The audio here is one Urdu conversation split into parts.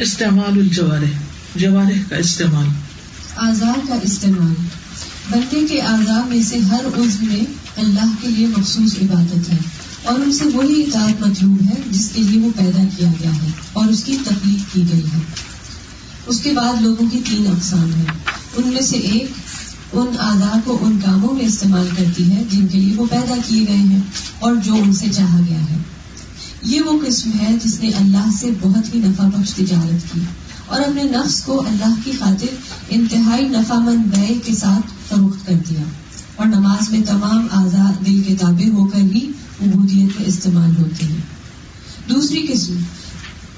استعمال الجوارح، جوارح کا استعمال۔ اعضاء کا استعمال۔ بندے کے اعضاء میں سے ہر عضو میں اللہ کے لیے مخصوص عبادت ہے اور ان سے وہی اطاعت مطلوب ہے جس کے لیے وہ پیدا کیا گیا ہے اور اس کی تکلیف کی گئی ہے۔ اس کے بعد لوگوں کی تین اقسام ہیں۔ ان میں سے ایک ان اعضاء کو ان کاموں میں استعمال کرتی ہے جن کے لیے وہ پیدا کیے گئے ہیں اور جو ان سے چاہا گیا ہے۔ یہ وہ قسم ہے جس نے اللہ سے بہت ہی نفع بخش تجارت کی اور اپنے نفس کو اللہ کی خاطر انتہائی نفع مند بے کے ساتھ فروخت کر دیا اور نماز میں تمام آزاد دل کے تابع ہو کر ہی عبودیت میں استعمال ہوتے ہیں۔ دوسری قسم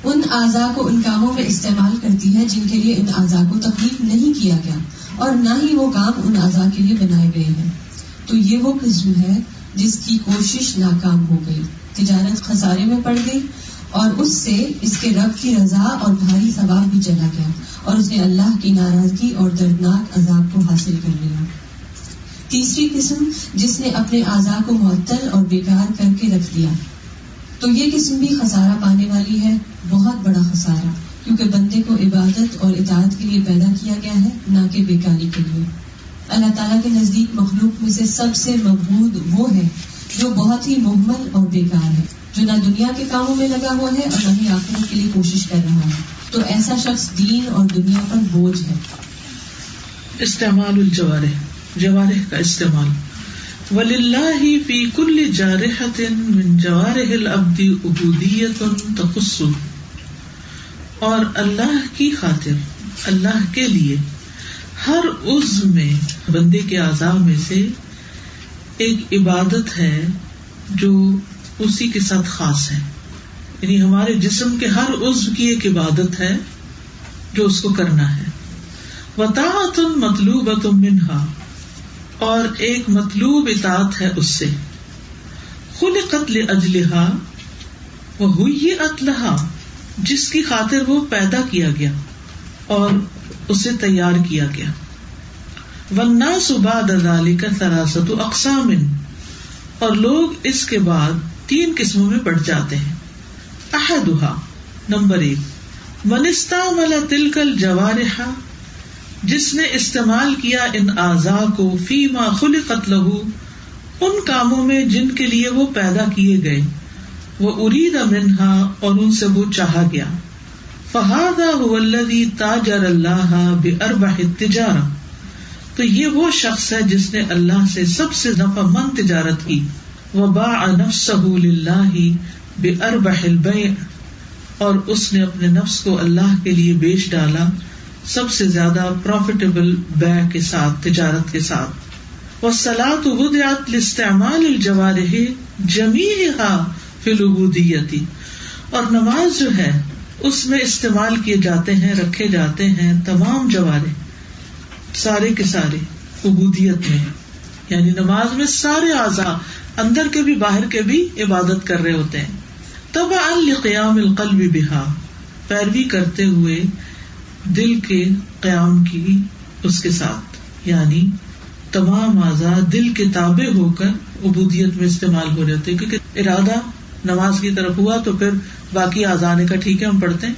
ان اعضاء کو ان کاموں میں استعمال کرتی ہے جن کے لیے ان اعضاء کو تکلیف نہیں کیا گیا اور نہ ہی وہ کام ان اعضاء کے لیے بنائے گئے ہیں۔ تو یہ وہ قسم ہے جس کی کوشش ناکام ہو گئی۔ تجارت خسارے میں پڑ گئی اور اس سے اس کے رب کی رضا اور بھاری ثواب بھی چلا گیا اور اس نے اللہ کی ناراضگی اور دردناک عذاب کو حاصل کر لیا۔ تیسری قسم جس نے اپنے اعضاء کو معطل اور بیکار کر کے رکھ دیا۔ تو یہ قسم بھی خسارہ پانے والی ہے، بہت بڑا خسارہ، کیونکہ بندے کو عبادت اور اطاعت کے لیے پیدا کیا گیا ہے، نہ کہ بیکاری کے لیے۔ اللہ تعالیٰ کے نزدیک مخلوق میں سے سب سے مقبول وہ ہے جو بہت ہی محمل اور بیکار ہے، جو نہ دنیا کے کاموں میں لگا ہوا ہے اور نہ ہی آخرت کے لیے کوشش کر رہا ہے۔ تو ایسا شخص دین اور دنیا پر بوجھ ہے۔ استعمال الجوارح، جوارح کا استعمال۔ ولی اللہ فی کل جارحت من جوارح العبد عبودیت تخص۔ اور اللہ کی خاطر، اللہ کے لیے ہر عز میں، بندے کے اعضاء میں سے ایک عبادت ہے جو اسی کے ساتھ خاص ہے۔ یعنی ہمارے جسم کے ہر عزو کی ایک عبادت ہے جو اس کو کرنا ہے۔ وطاعت مطلوب منہا اور ایک مطلوب اطاعت ہے اس سے۔ خل قتل اجلحا وہ ہوئی اطلحا جس کی خاطر وہ پیدا کیا گیا اور اسے تیار کیا گیا۔ ورنہ صبح دزالی کا سراست اقسام اور لوگ اس کے بعد تین قسموں میں بڑھ جاتے ہیں. احدہ نمبر ایک منستا ملا تلکل جوارحا جس نے استعمال کیا ان اعضا کو فی ما خل قتل ان کاموں میں جن کے لیے وہ پیدا کیے گئے، وہ ارید منہا اور ان سے وہ چاہا گیا. فہاد تاجر اللہ بے اربا تجارہ تو یہ وہ شخص ہے جس نے اللہ سے سب سے نفع مند تجارت کی۔ وہ با اللہ بے اربح البیع اور اس نے اپنے نفس کو اللہ کے لیے بیچ ڈالا سب سے زیادہ پروفیٹیبل بے کے ساتھ، تجارت کے ساتھ۔ وہ سلاد ودیات استعمال الجوارح جمی فلوبودیتی اور نماز جو ہے، اس میں استعمال کیے جاتے ہیں، رکھے جاتے ہیں تمام جوارے سارے کے سارے عبودیت میں یعنی نماز میں سارے اعضا اندر کے بھی باہر کے بھی عبادت کر رہے ہوتے ہیں۔ تب القیام القلب بہا، پیروی کرتے ہوئے دل کے قیام کی اس کے ساتھ یعنی تمام آزاد دل کے تابع ہو کر عبودیت میں استعمال ہو رہے جاتے کیونکہ ارادہ نماز کی طرف ہوا تو پھر باقی آزانے کا ٹھیک ہے، ہم پڑھتے ہیں۔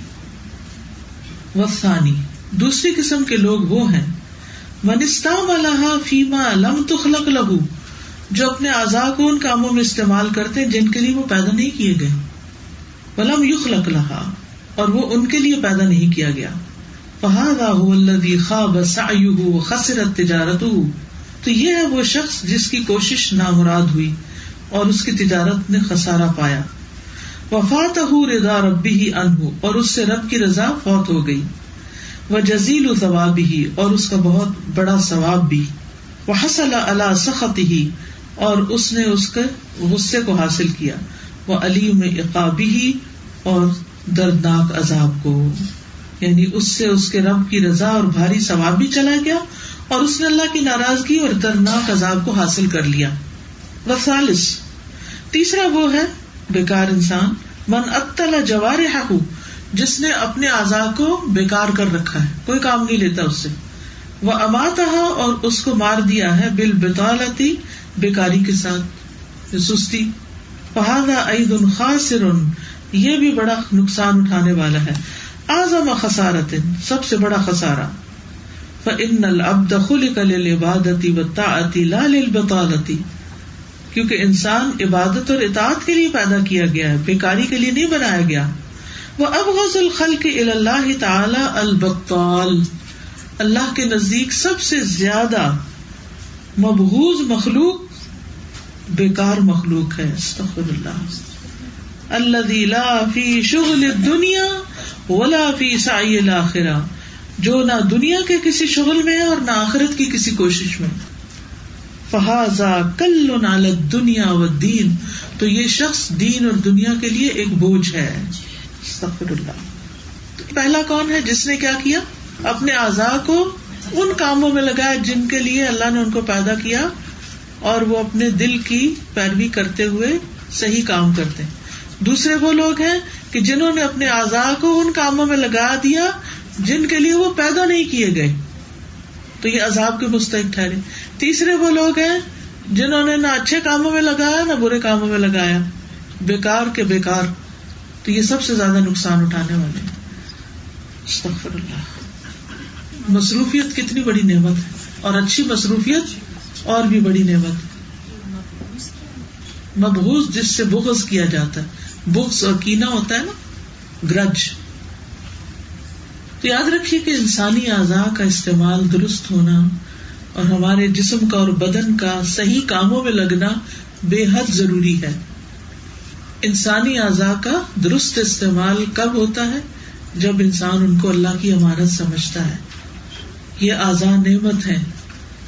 وسانی دوسری قسم کے لوگ وہ ہیں منستام اللہ فیما لم تخلق لہو۔ جو اپنے اعضاء کو ان کاموں میں استعمال کرتے ہیں، جن کے لیے وہ پیدا نہیں کیے گئے۔ ولم یخلق لہا، اور وہ ان کے لیے پیدا نہیں کیا گیا۔ فہذا هو الذي خاب سعيه وخسرت تجارته تو یہ ہے وہ شخص جس کی کوشش نامراد ہوئی اور اس کی تجارت نے خسارا پایا۔ وفات رضا ربی ہی ان اور اس سے رب کی رضا فوت ہو گئی۔ وہ جزیل ثواب ہی اور اس کا بہت بڑا ثواب بھی۔ وہ حسل اللہ سخت ہی اور اس نے اس کے غصے کو حاصل کیا۔ وہ علی میں اقابی ہی اور دردناک عذاب کو۔ یعنی اس سے اس کے رب کی رضا اور بھاری ثواب بھی چلا گیا، اور اس نے اللہ کی ناراضگی اور دردناک عذاب کو حاصل کر لیا۔ وسالس تیسرا وہ ہے، بیکار انسان، من اطلا جوار جس نے اپنے اعضاء کو بیکار کر رکھا ہے، کوئی کام نہیں لیتا اس سے۔ وہ امات اور اس کو مار دیا ہے بال بطالتی بیکاری کے ساتھ۔ سستی۔ فہذا عید خاصر یہ بھی بڑا نقصان اٹھانے والا ہے۔ آزم خسارت سب سے بڑا خسارا فن العبد خلق للعبادتی والطاعتی لا للبطالتی کیونکہ انسان عبادت اور اطاعت کے لیے پیدا کیا گیا ہے، بیکاری کے لیے نہیں بنایا گیا۔ وہ اب غز الخل اللہ تعالی البطال اللہ کے نزدیک سب سے زیادہ مبغوز مخلوق بیکار مخلوق ہے استغفر اللہ اللہ فی شغل دنیا ولا فی سائی الآخرہ جو نہ دنیا کے کسی شغل میں ہے اور نہ آخرت کی کسی کوشش میں۔ فہذا کل نال دنیا و دین تو یہ شخص دین اور دنیا کے لیے ایک بوجھ ہے۔ اللہ۔ پہلا کون ہے جس نے کیا کیا؟ اپنے اعضاء کو ان کاموں میں لگایا جن کے لیے اللہ نے ان کو پیدا کیا اور وہ اپنے دل کی پیروی کرتے ہوئے صحیح کام کرتے دوسرے وہ لوگ ہیں کہ جنہوں نے اپنے اعضاء کو ان کاموں میں لگا دیا جن کے لیے وہ پیدا نہیں کیے گئے۔ تو یہ عذاب کے مستحق ٹھہرے۔ تیسرے وہ لوگ ہیں جنہوں نے نہ اچھے کاموں میں لگایا، نہ برے کاموں میں لگایا۔ بیکار کے بیکار۔ تو یہ سب سے زیادہ نقصان اٹھانے والے اللہ۔ مصروفیت کتنی بڑی نعمت ہے۔ اور اچھی مصروفیت اور بھی بڑی نعمت۔ مبغوز جس سے بغض کیا جاتا ہے۔ بغض اور کینا ہوتا ہے نا۔ گرج۔ تو یاد رکھیے کہ انسانی اعضاء کا استعمال درست ہونا اور ہمارے جسم کا اور بدن کا صحیح کاموں میں لگنا بے حد ضروری ہے۔ انسانی اعضاء کا درست استعمال کب ہوتا ہے؟ جب انسان ان کو اللہ کی عمارت سمجھتا ہے۔ یہ اعضاء نعمت ہے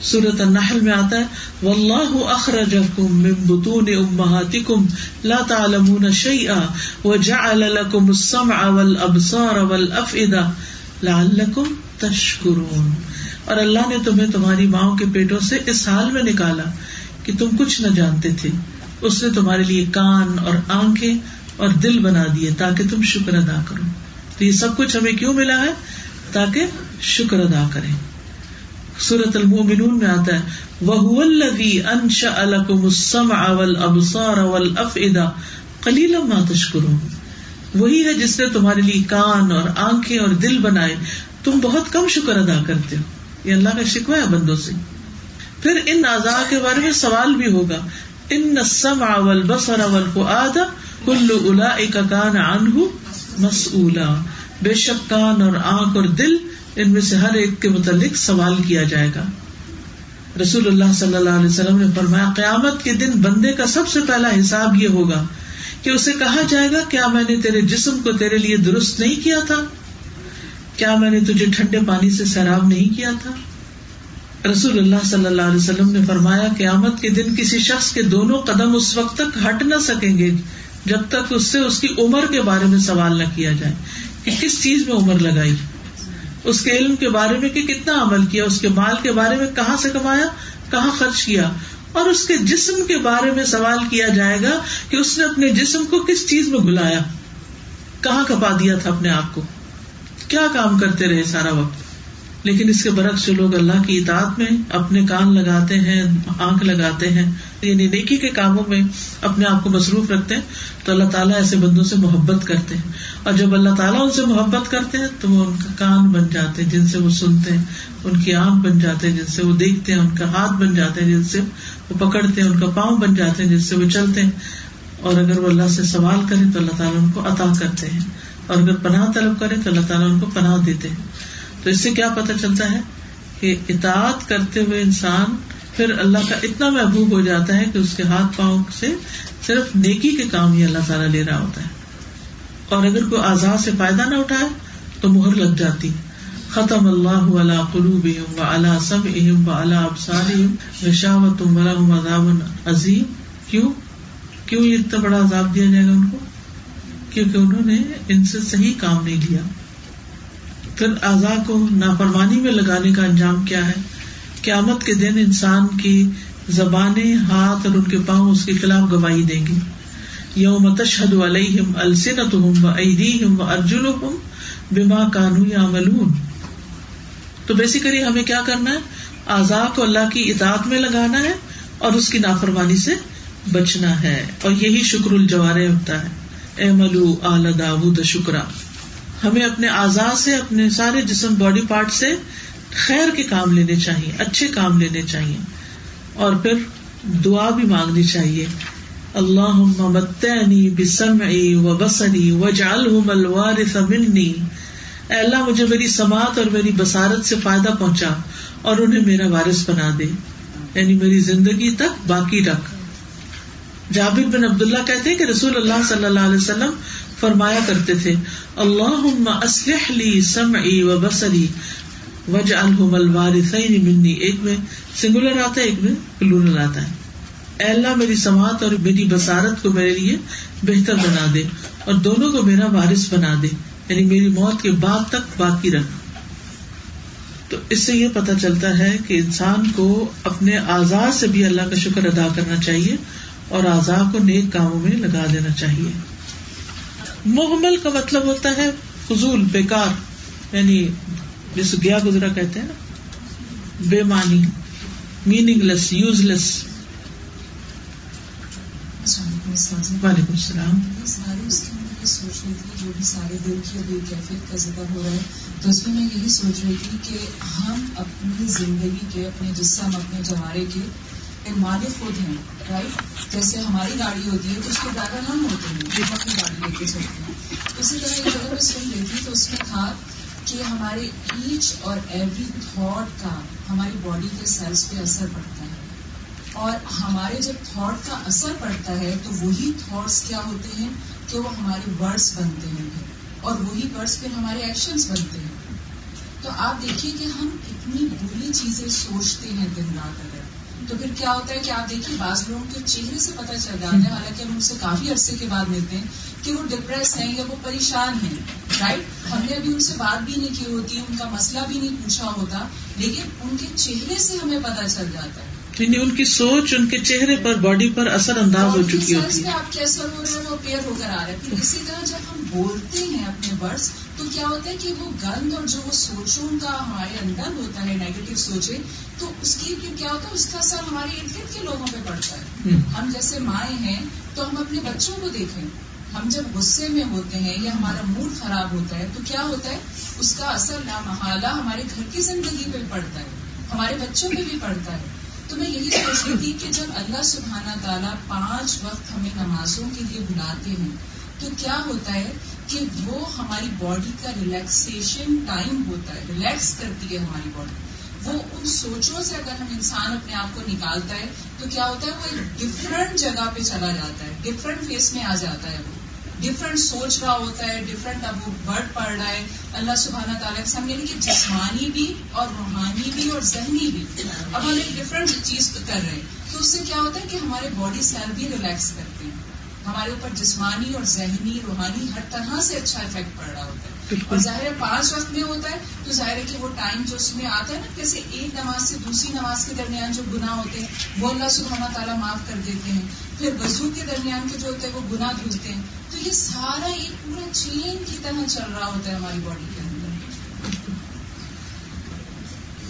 سورت النحل میں آتا ہے، واللہ اخرجکم من بطون امہاتکم لا تعلمون شیئا وجعل لکم السمع والابصار والافئدہ لعلکم تشکرون۔ اور اللہ نے تمہیں تمہاری ماؤں کے پیٹوں سے اس حال میں نکالا کہ تم کچھ نہ جانتے تھے۔ اس نے تمہارے لیے کان اور آنکھیں اور دل بنا دیے تاکہ تم شکر ادا کرو۔ تو یہ سب کچھ ہمیں کیوں ملا ہے؟ تاکہ شکر ادا کرے سورت المومنون میں آتا ہے وہ الذی انشا لکم السمع والابصار والافئدہ قلیلا ما تشکرون وہی ہے جس نے تمہارے لیے کان اور آنکھیں اور دل بنائے۔ تم بہت کم شکر ادا کرتے ہو۔ یہ اللہ کا شکوہ ہے بندوں سے۔ پھر ان اعضاء کے بارے میں سوال بھی ہوگا۔ ان السمع والبصر والفؤاد کل اولئک کان عنہ مسئولا۔ بے شک کان اور آنکھ اور دل ان میں سے ہر ایک کے متعلق سوال کیا جائے گا۔ رسول اللہ صلی اللہ علیہ وسلم نے فرمایا، قیامت کے دن بندے کا سب سے پہلا حساب یہ ہوگا کہ اسے کہا جائے گا، کیا میں نے تیرے جسم کو تیرے لیے درست نہیں کیا تھا؟ کیا میں نے تجھے ٹھنڈے پانی سے سیراب نہیں کیا تھا؟ رسول اللہ صلی اللہ علیہ وسلم نے فرمایا قیامت کے دن کسی شخص کے دونوں قدم اس وقت تک ہٹ نہ سکیں گے جب تک اس سے اس کی عمر کے بارے میں سوال نہ کیا جائے کہ کس چیز میں عمر لگائی؟ اس کے علم کے بارے میں کہ کتنا عمل کیا، اس کے مال کے بارے میں کہاں سے کمایا، کہاں خرچ کیا؟ اور اس کے جسم کے بارے میں سوال کیا جائے گا کہ اس نے اپنے جسم کو کس چیز میں بلایا؟ کہاں کپا دیا تھا اپنے آپ کو؟ کیا کام کرتے رہے سارا وقت؟ لیکن اس کے برعکس جو لوگ اللہ کی اطاعت میں اپنے کان لگاتے ہیں، آنکھ لگاتے ہیں یعنی نیکی کے کاموں میں اپنے آپ کو مصروف رکھتے ہیں، تو اللہ تعالیٰ ایسے بندوں سے محبت کرتے ہیں۔ اور جب اللہ تعالیٰ ان سے محبت کرتے ہیں، تو وہ ان کا کان بن جاتے ہیں، جن سے وہ سنتے ہیں، ان کی آنکھ بن جاتے ہیں، جن سے وہ دیکھتے ہیں، ان کا ہاتھ بن جاتے ہیں، جن سے وہ پکڑتے ہیں، ان کا پاؤں بن جاتے ہیں جس سے وہ چلتے ہیں۔ اور اگر وہ اللہ سے سوال کرے تو اللہ تعالیٰ ان کو عطا کرتے ہیں۔ اور اگر پناہ طلب کرے تو اللہ تعالیٰ ان کو پناہ دیتے ہیں۔ تو اس سے کیا پتا چلتا ہے کہ اطاعت کرتے ہوئے انسان پھر اللہ کا اتنا محبوب ہو جاتا ہے کہ اس کے ہاتھ پاؤں سے صرف نیکی کے کام ہی اللہ تعالیٰ لے رہا ہوتا ہے۔ اور اگر کوئی آزاد سے فائدہ نہ اٹھائے تو مہر لگ جاتی۔ ختم اللہ علا قلوب و اللہ سب اہم و اللہ ابسار رشاوت عذاب عظیم۔ کیوں؟ کیوں یہ اتنا بڑا عذاب دیا جائے گا ان کو؟ کیونکہ انہوں نے ان سے صحیح کام نہیں لیا پھر اعضا کو نافرمانی میں لگانے کا انجام کیا ہے؟ قیامت کے دن انسان کی زبانیں، ہاتھ اور ان کے پاؤں اس کے خلاف گواہی دیں گے۔ یوم تشہد علیہم السنتہم و ایدیہم و ارجلہم بما کانو یعملون۔ تو بیسیکلی ہمیں کیا کرنا ہے؟ اعضا کو اللہ کی اطاعت میں لگانا ہے اور اس کی نافرمانی سے بچنا ہے۔ اور یہی شکر الجوارے ہوتا ہے۔ اے ملو آل داود شکرا۔ ہمیں اپنے آزاد سے، اپنے سارے جسم باڈی پارٹ سے خیر کے کام لینے چاہیے، اچھے کام لینے چاہیے۔ اور پھر دعا بھی مانگنی چاہیے۔ اللہ متنی بسمعی و بسری و جال الوارث منی۔ اے اللہ، مجھے میری سماعت اور میری بسارت سے فائدہ پہنچا اور انہیں میرا وارث بنا دے۔ یعنی میری زندگی تک باقی رکھ۔ جابر بن عبد اللہ کہتے کہ رسول اللہ صلی اللہ علیہ وسلم فرمایا کرتے تھے اللہ اسلح لی سمعی و بسری وج الوارثین منی. ایک میں سنگولر آتا ہے، ایک میں پلورل آتا ہے۔ اے اللہ، میری سماعت اور میری بسارت کو میرے لیے بہتر بنا دے اور دونوں کو میرا وارث بنا دے یعنی میری موت کے بعد تک باقی رکھ۔ تو اس سے یہ پتا چلتا ہے کہ انسان کو اپنے آزاد سے بھی اللہ کا شکر ادا کرنا چاہیے اور آزاد کو نیک کاموں میں لگا دینا چاہیے۔ محمل کا مطلب ہوتا ہے فضول، بیکار یعنی جس گیا گزرا کہتے ہیں نا بے معنی میننگ لیس یوز لیس وعلیکم السلام۔ سوچ رہی تھی جو بھی سارے دل کی ابھی کیفیت کا ذکر ہو رہا ہے تو اس میں میں یہی سوچ رہی تھی کہ ہم اپنی زندگی کے، اپنے جسم، اپنے جوارے کے مالک خود ہیں رائٹ جیسے ہماری گاڑی ہوتی ہے، تو اس کے ڈرائیور ہم ہوتے ہیں، جو اپنی گاڑی لے کے چلتے ہیں۔ اسی طرح ایک جگہ میں سن رہی تھی، تو اس میں تھا کہ ہمارے ایچ اور ایوری تھاٹ کا، ہماری باڈی کے سیلس پہ اثر پڑتا ہے۔ اور ہمارے جب تھاٹ کا اثر پڑتا ہے، تو وہی تھاٹس کیا ہوتے ہیں کہ وہ ہمارے ورڈس بنتے ہیں۔ اور وہی ورڈس پھر ہمارے ایکشنس بنتے ہیں۔ تو آپ دیکھیے کہ ہم اتنی بری چیزیں سوچتے ہیں دن رات۔ اگر تو پھر کیا ہوتا ہے کہ آپ دیکھیے، بعض لوگوں کے چہرے سے پتہ چل جاتا ہے، حالانکہ ہم ان سے کافی عرصے کے بعد ملتے ہیں کہ وہ ڈپریس ہیں یا وہ پریشان ہیں رائٹ ہم نے ابھی ان سے بات بھی نہیں کی ہوتی، ان کا مسئلہ بھی نہیں پوچھا ہوتا، لیکن ان کے چہرے سے ہمیں پتہ چل جاتا ہے۔ یعنی ان کی سوچ ان کے چہرے پر باڈی پر اثر انداز ہو چکی ہوتی ہے۔ آپ کے اثر ہو رہے ہیں وہ پیئر ہو کر آ رہا ہے پھر اسی طرح جب ہم بولتے ہیں اپنے ورڈس تو کیا ہوتا ہے کہ وہ گند اور جو وہ سوچوں کا ہمارے اندر ہوتا ہے نیگیٹو سوچے تو اس کی پھر کیا ہوتا ہے اس کا اثر ہمارے ارد گرد کے لوگوں پہ پڑتا ہے۔ ہم۔ جیسے مائیں ہیں تو ہم اپنے بچوں کو دیکھیں۔ ہم جب غصے میں ہوتے ہیں یا ہمارا موڈ خراب ہوتا ہے تو کیا ہوتا ہے اس کا اثر لامحالہ ہمارے گھر کی زندگی پہ پڑتا ہے ہمارے بچوں پہ بھی پڑتا ہے۔ تو میں یہی سوچ رہی تھی کہ جب اللہ سبحانہ تعالیٰ پانچ وقت ہمیں نمازوں کے لیے بلاتے ہیں، تو کیا ہوتا ہے کہ وہ ہماری باڈی کا ریلیکسیشن ٹائم ہوتا ہے، ریلیکس کرتی ہے ہماری باڈی۔ وہ ان سوچوں سے اگر ہم انسان اپنے آپ کو نکالتا ہے، تو کیا ہوتا ہے، وہ ایک ڈفرنٹ جگہ پہ چلا جاتا ہے ڈفرنٹ فیس میں آ جاتا ہے وہ۔ ڈفرنٹ سوچ رہا ہوتا ہے ڈفرینٹ اب وہ برڈ پڑھ رہا ہے. اللہ سبحانہ تعالیٰ کے سامنے یعنی کہ جسمانی بھی اور روحانی بھی اور ذہنی بھی. اب ہم ایک ڈفرینٹ چیز کر رہے ہیں. تو اس سے کیا ہوتا ہے کہ ہمارے باڈی سیل بھی ریلیکس کرتے ہیں. ہمارے اوپر جسمانی اور ذہنی، روحانی ہر طرح سے اچھا افیکٹ پڑ رہا ہوتا ہے. اور ظاہر پانچ وقت میں ہوتا ہے تو ظاہر ہے کہ وہ ٹائم جو اس میں آتا ہے نا جیسے ایک نماز سے دوسری نماز کے درمیان جو گناہ ہوتے ہیں وہ اللہ سبحانہ تعالیٰ معاف کر دیتے ہیں۔ پھر وضو کے درمیان کے جو ہوتے ہیں وہ گناہ دھلتے ہیں۔ تو یہ سارا ایک پورا چین کی طرح چل رہا ہوتا ہے ہماری باڈی کے اندر۔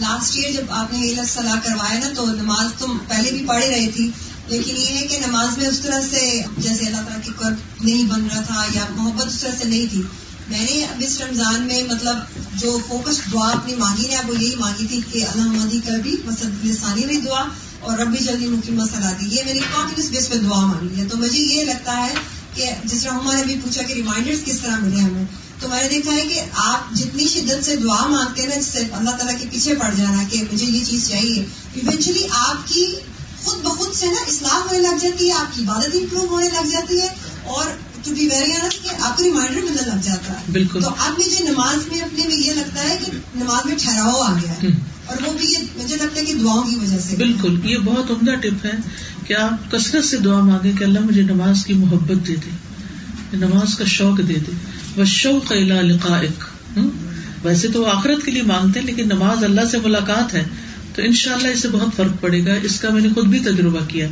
لاسٹ ایئر جب آپ نے یہ صلاح کروایا نا تو نماز تو پہلے بھی پڑھ رہی تھی لیکن یہ ہے کہ نماز میں اس طرح سے جیسے اللہ تعالیٰ کی قرب نہیں بن رہا تھا یا محبت اس طرح سے نہیں تھی میں نے اب اس رمضان میں مطلب جو فوکس دعا اپنی مانگی نے وہ یہی مانگی تھی کہ اللہ کر بھی مطلب مسد ثانی دعا اور ربی جلدی مکمہ مسئلہ دی۔ یہ میں نے کانفیڈنس بیس پہ دعا مانگی ہے۔ تو مجھے یہ لگتا ہے کہ جس طرح ہمارے بھی پوچھا کہ ریمائنڈر کس طرح ملے ہمیں، تو میں نے دیکھا ہے کہ آپ جتنی شدت سے دعا مانگتے ہیں نا، جس سے اللہ تعالیٰ کے پیچھے پڑ جانا کہ مجھے یہ چیز چاہیے ایونچولی آپ کی خود بخود سے نا اصلاح ہونے لگ جاتی ہے، آپ کی عبادت امپروو ہونے لگ جاتی ہے اور ٹو ویری کہ آپ کو ریمائنڈر ملنے لگ جاتا ہے۔ بالکل۔ تو اب مجھے نماز میں اپنے میں یہ لگتا ہے کہ نماز میں ٹھہراؤ آ گیا ہے۔ اور وہ بھی یہ مجھے لگتا ہے کہ دعاؤں کی وجہ سے۔ بالکل۔ یہ بہت عمدہ ٹپ ہے کہ آپ کثرت سے دعا مانگے کہ اللہ مجھے نماز کی محبت دے دے۔ نماز کا شوق دے دے۔ وہ شوق لقائق ویسے تو وہ آخرت کے لیے مانگتے ہیں لیکن نماز اللہ سے ملاقات ہے۔ تو ان شاء اللہ اس سے بہت فرق پڑے گا۔ اس کا میں نے خود بھی تجربہ کیا۔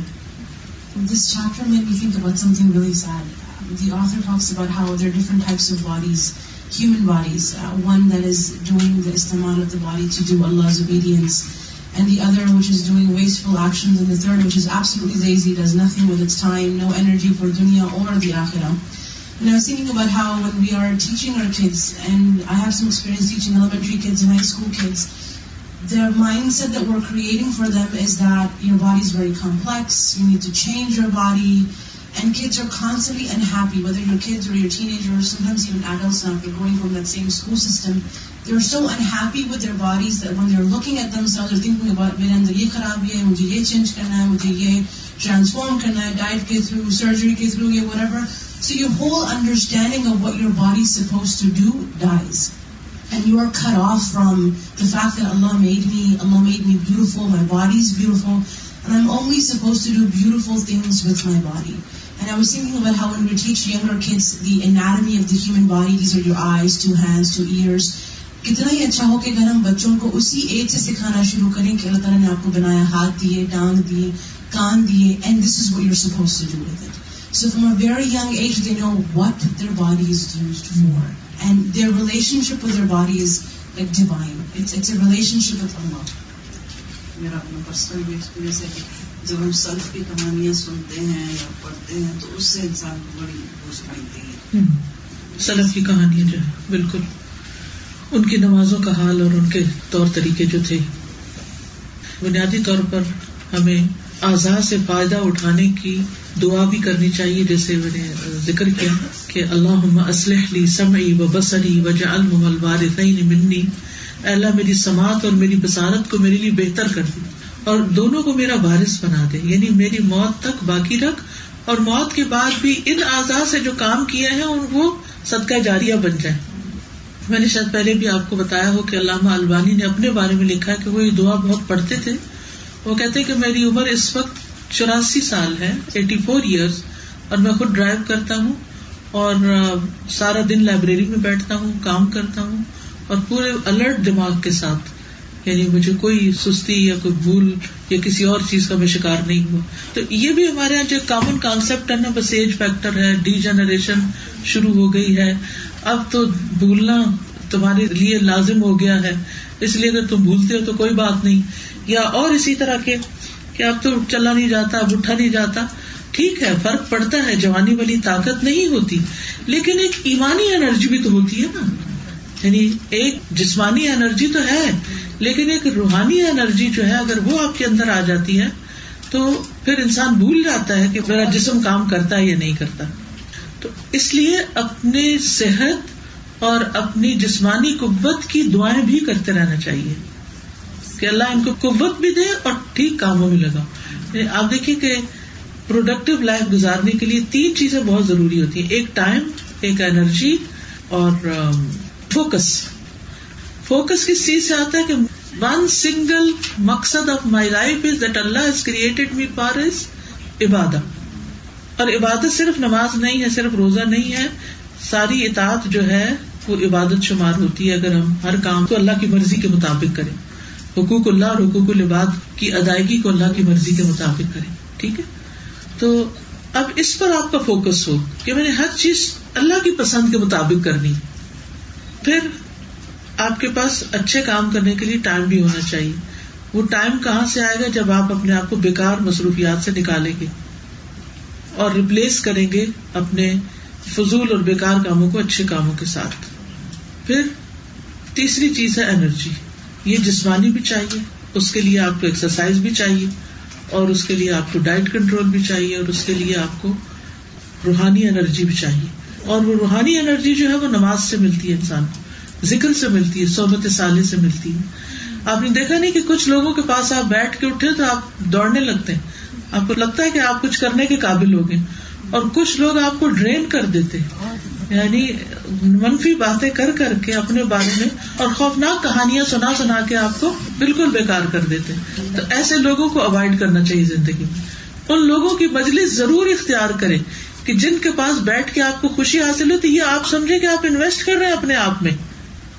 This chapter made me think about something really sad. The author talks about how there are different types of bodies, human bodies. Uh, one that is doing the istimal of the body to do Allah's obedience, and the other which is doing wasteful actions, and the third which is absolutely lazy, does nothing with its time, no energy for dunya or the akhirah. And I was thinking about how when we are teaching our kids, and I have some experience teaching elementary kids and high school kids, the mindset that we're creating for them is that your body is very complex, you need to change your body, and kids are constantly unhappy, whether you're kids or you're teenagers, sometimes even adults now, if you're going from that same school system, they're so unhappy with their bodies that when they're looking at themselves, they're thinking about, میرے اندر یہ خرابی ہے, مجھے یہ چینج کرنا ہے, مجھے یہ ٹرانسفارم کرنا ہے, ڈائٹ کے تھرو, سرجری کے تھرو, یا whatever. So your whole understanding of what your body is supposed to do dies. And you are cut off from the fact that Allah made me Allah made me beautiful my body is beautiful and I only suppose to do beautiful things with my body and I was thinking about how one teach younger kids the anatomy of the human body these are your eyes two hands two ears کتنا ہی اچھا ہو کہ اگر ہم بچوں کو اسی ایج سے سکھانا شروع کریں کہ اللہ تعالیٰ نے آپ کو بنایا ہاتھ دیے ٹانگ دیے کان دیے and this is what you're suppose to do with it so from a very young age they know what their body is used for and their relationship with their body is like divine it's a relationship with Allah میرا اپنا پرسنل بھی ایکسپیرینس ہے کہ جب ہم سلف کی کہانیاں سنتے ہیں یا پڑھتے ہیں تو اس سے انسان کو بڑی خوش ملتی ہے سلف کی کہانیاں جو ہے بالکل ان کی نمازوں کا حال اور ان کے طور طریقے جو تھے بنیادی طور پر ہمیں آزاد سے فائدہ اٹھانے کی دعا بھی کرنی چاہیے، جیسے میں نے ذکر کیا کہ اللہ اسلح لی سمعی و بسری و جعلہم الوارثین منی۔ اے اللہ، میری سماعت اور میری بصارت کو میرے لیے بہتر کر دی اور دونوں کو میرا وارث بنا دے۔ یعنی میری موت تک باقی رکھ اور موت کے بعد بھی ان آزاد سے جو کام کیے ہیں، ان وہ صدقہ جاریہ بن جائے۔ میں نے شاید پہلے بھی آپ کو بتایا ہو کہ علامہ البانی نے اپنے بارے میں لکھا ہے کہ وہ یہ دعا بہت پڑھتے تھے۔ وہ کہتے کہ میری عمر اس وقت چوراسی سال ہے ایٹی فور ایئرس اور میں خود ڈرائیو کرتا ہوں، اور سارا دن لائبریری میں بیٹھتا ہوں، کام کرتا ہوں، اور پورے الرٹ دماغ کے ساتھ یعنی مجھے کوئی سستی یا کوئی بھول یا کسی اور چیز کا میں شکار نہیں ہوا تو یہ بھی ہمارے یہاں جو کامن کانسیپٹ ہے نا، بس ایج فیکٹر ہے ڈی جنریشن شروع ہو گئی ہے۔ اب تو بھولنا تمہارے لیے لازم ہو گیا ہے، اس لیے اگر تم بھولتے ہو تو کوئی بات نہیں۔ یا اور اسی طرح کے کہ اب تو چلا نہیں جاتا، اب اٹھا نہیں جاتا۔ ٹھیک ہے، فرق پڑتا ہے، جوانی والی طاقت نہیں ہوتی۔ لیکن ایک ایمانی انرجی بھی تو ہوتی ہے نا۔ یعنی ایک جسمانی انرجی تو ہے، لیکن ایک روحانی انرجی جو ہے، اگر وہ آپ کے اندر آ جاتی ہے، تو پھر انسان بھول جاتا ہے کہ میرا جسم کام کرتا ہے یا نہیں کرتا۔ تو اس لیے اپنے صحت اور اپنی جسمانی قوت کی دعائیں بھی کرتے رہنا چاہیے۔ کہ اللہ ان کو قوت بھی دے اور ٹھیک کاموں میں لگا۔ آپ دیکھیے کہ پروڈکٹیو لائف گزارنے کے لیے تین چیزیں بہت ضروری ہوتی ہیں۔ ایک ٹائم ایک انرجی اور فوکس فوکس کس چیز سے آتا ہے کہ ون سنگل مقصد of my life is that Allah has created me for his عبادت اور عبادت صرف نماز نہیں ہے، صرف روزہ نہیں ہے۔ ساری اطاعت جو ہے، وہ عبادت شمار ہوتی ہے۔ اگر ہم ہر کام کو اللہ کی مرضی کے مطابق کریں۔ حقوق اللہ اور حقوق العباد کی ادائیگی کو اللہ کی مرضی کے مطابق کریں، ٹھیک ہے؟ تو اب اس پر آپ کا فوکس ہو کہ میں نے ہر چیز اللہ کی پسند کے مطابق کرنی۔ پھر آپ کے پاس اچھے کام کرنے کے لیے ٹائم بھی ہونا چاہیے۔ وہ ٹائم کہاں سے آئے گا؟ جب آپ اپنے آپ کو بےکار مصروفیات سے نکالیں گے اور ریپلیس کریں گے اپنے فضول اور بےکار کاموں کو اچھے کاموں کے ساتھ۔ پھر تیسری چیز ہے انرجی یہ جسمانی بھی چاہیے، اس کے لیے آپ کو ایکسرسائز بھی چاہیے، اور اس کے لیے آپ کو ڈائٹ کنٹرول بھی چاہیے، اور اس کے لیے آپ کو روحانی انرجی بھی چاہیے۔ اور وہ روحانی انرجی جو ہے وہ نماز سے ملتی ہے انسان کو، ذکر سے ملتی ہے، صحبت سالے سے ملتی ہے۔ آپ نے دیکھا نہیں کہ کچھ لوگوں کے پاس آپ بیٹھ کے اٹھے تو آپ دوڑنے لگتے ہیں۔ آپ کو لگتا ہے کہ آپ کچھ کرنے کے قابل ہو گئے۔ اور کچھ لوگ آپ کو ڈرین کر دیتے یعنی منفی باتیں کر کر کے اپنے بارے میں اور خوفناک کہانیاں سنا سنا کے آپ کو بالکل بےکار کر دیتے تو ایسے لوگوں کو اوائڈ کرنا چاہیے زندگی میں۔ ان لوگوں کی مجلس ضرور اختیار کرے کہ جن کے پاس بیٹھ کے آپ کو خوشی حاصل ہوتی یہ آپ سمجھے کہ آپ انویسٹ کر رہے ہیں اپنے آپ میں۔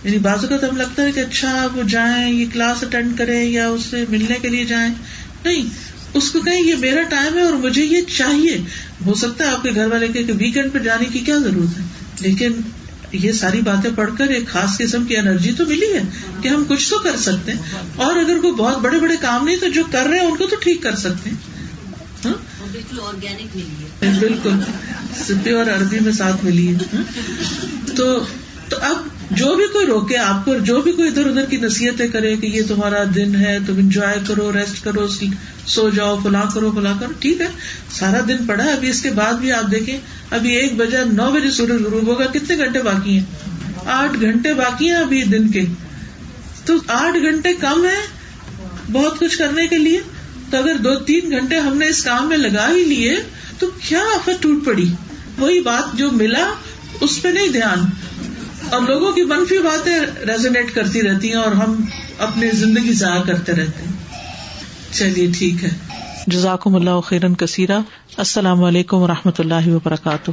یعنی بازو کا تو ہم لگتا ہے کہ اچھا وہ جائیں، یہ کلاس اٹینڈ کریں یا اس سے ملنے کے لیے جائیں۔ نہیں، اس کو کہیں یہ میرا ٹائم ہے اور مجھے یہ چاہیے۔ ہو سکتا ہے آپ کے گھر والے کہ ویکینڈ پہ جانے کی کیا ضرورت ہے؟ لیکن یہ ساری باتیں پڑھ کر ایک خاص قسم کی انرجی تو ملی ہے کہ ہم کچھ تو کر سکتے ہیں۔ اور اگر کوئی بہت بڑے بڑے کام نہیں تو جو کر رہے ہیں ان کو تو ٹھیک کر سکتے ہیں۔ ہاں؟ بالکل آرگینک ملی ہے۔ بالکل۔ پیور عربی میں ساتھ ملی ہے۔ تو تو اب جو بھی کوئی روکے آپ کو جو بھی کوئی ادھر ادھر کی نصیحتیں کرے کہ یہ تمہارا دن ہے، تم انجوائے کرو ریسٹ کرو سو جاؤ، فلاں کرو فلاں کرو، ٹھیک ہے۔ سارا دن پڑا ہے، ابھی اس کے بعد بھی آپ دیکھیں، ابھی ایک بجے نو بجے سورج غروب ہوگا، کتنے گھنٹے باقی ہیں؟ آٹھ گھنٹے باقی ہیں ابھی دن کے۔ تو آٹھ گھنٹے کم ہے بہت کچھ کرنے کے لیے۔ تو اگر دو تین گھنٹے ہم نے اس کام میں لگا ہی لیے، تو کیا آفت ٹوٹ پڑی؟ وہی بات جو ملا، اس پہ نہیں دھیان۔ اور لوگوں کی منفی باتیں ریزونیٹ کرتی رہتی ہیں اور ہم اپنی زندگی ضائع کرتے رہتے ہیں۔ چلیے، ٹھیک ہے۔ جزاکم اللہ خیرن کثیرہ۔ السلام علیکم و رحمۃ اللہ وبرکاتہ۔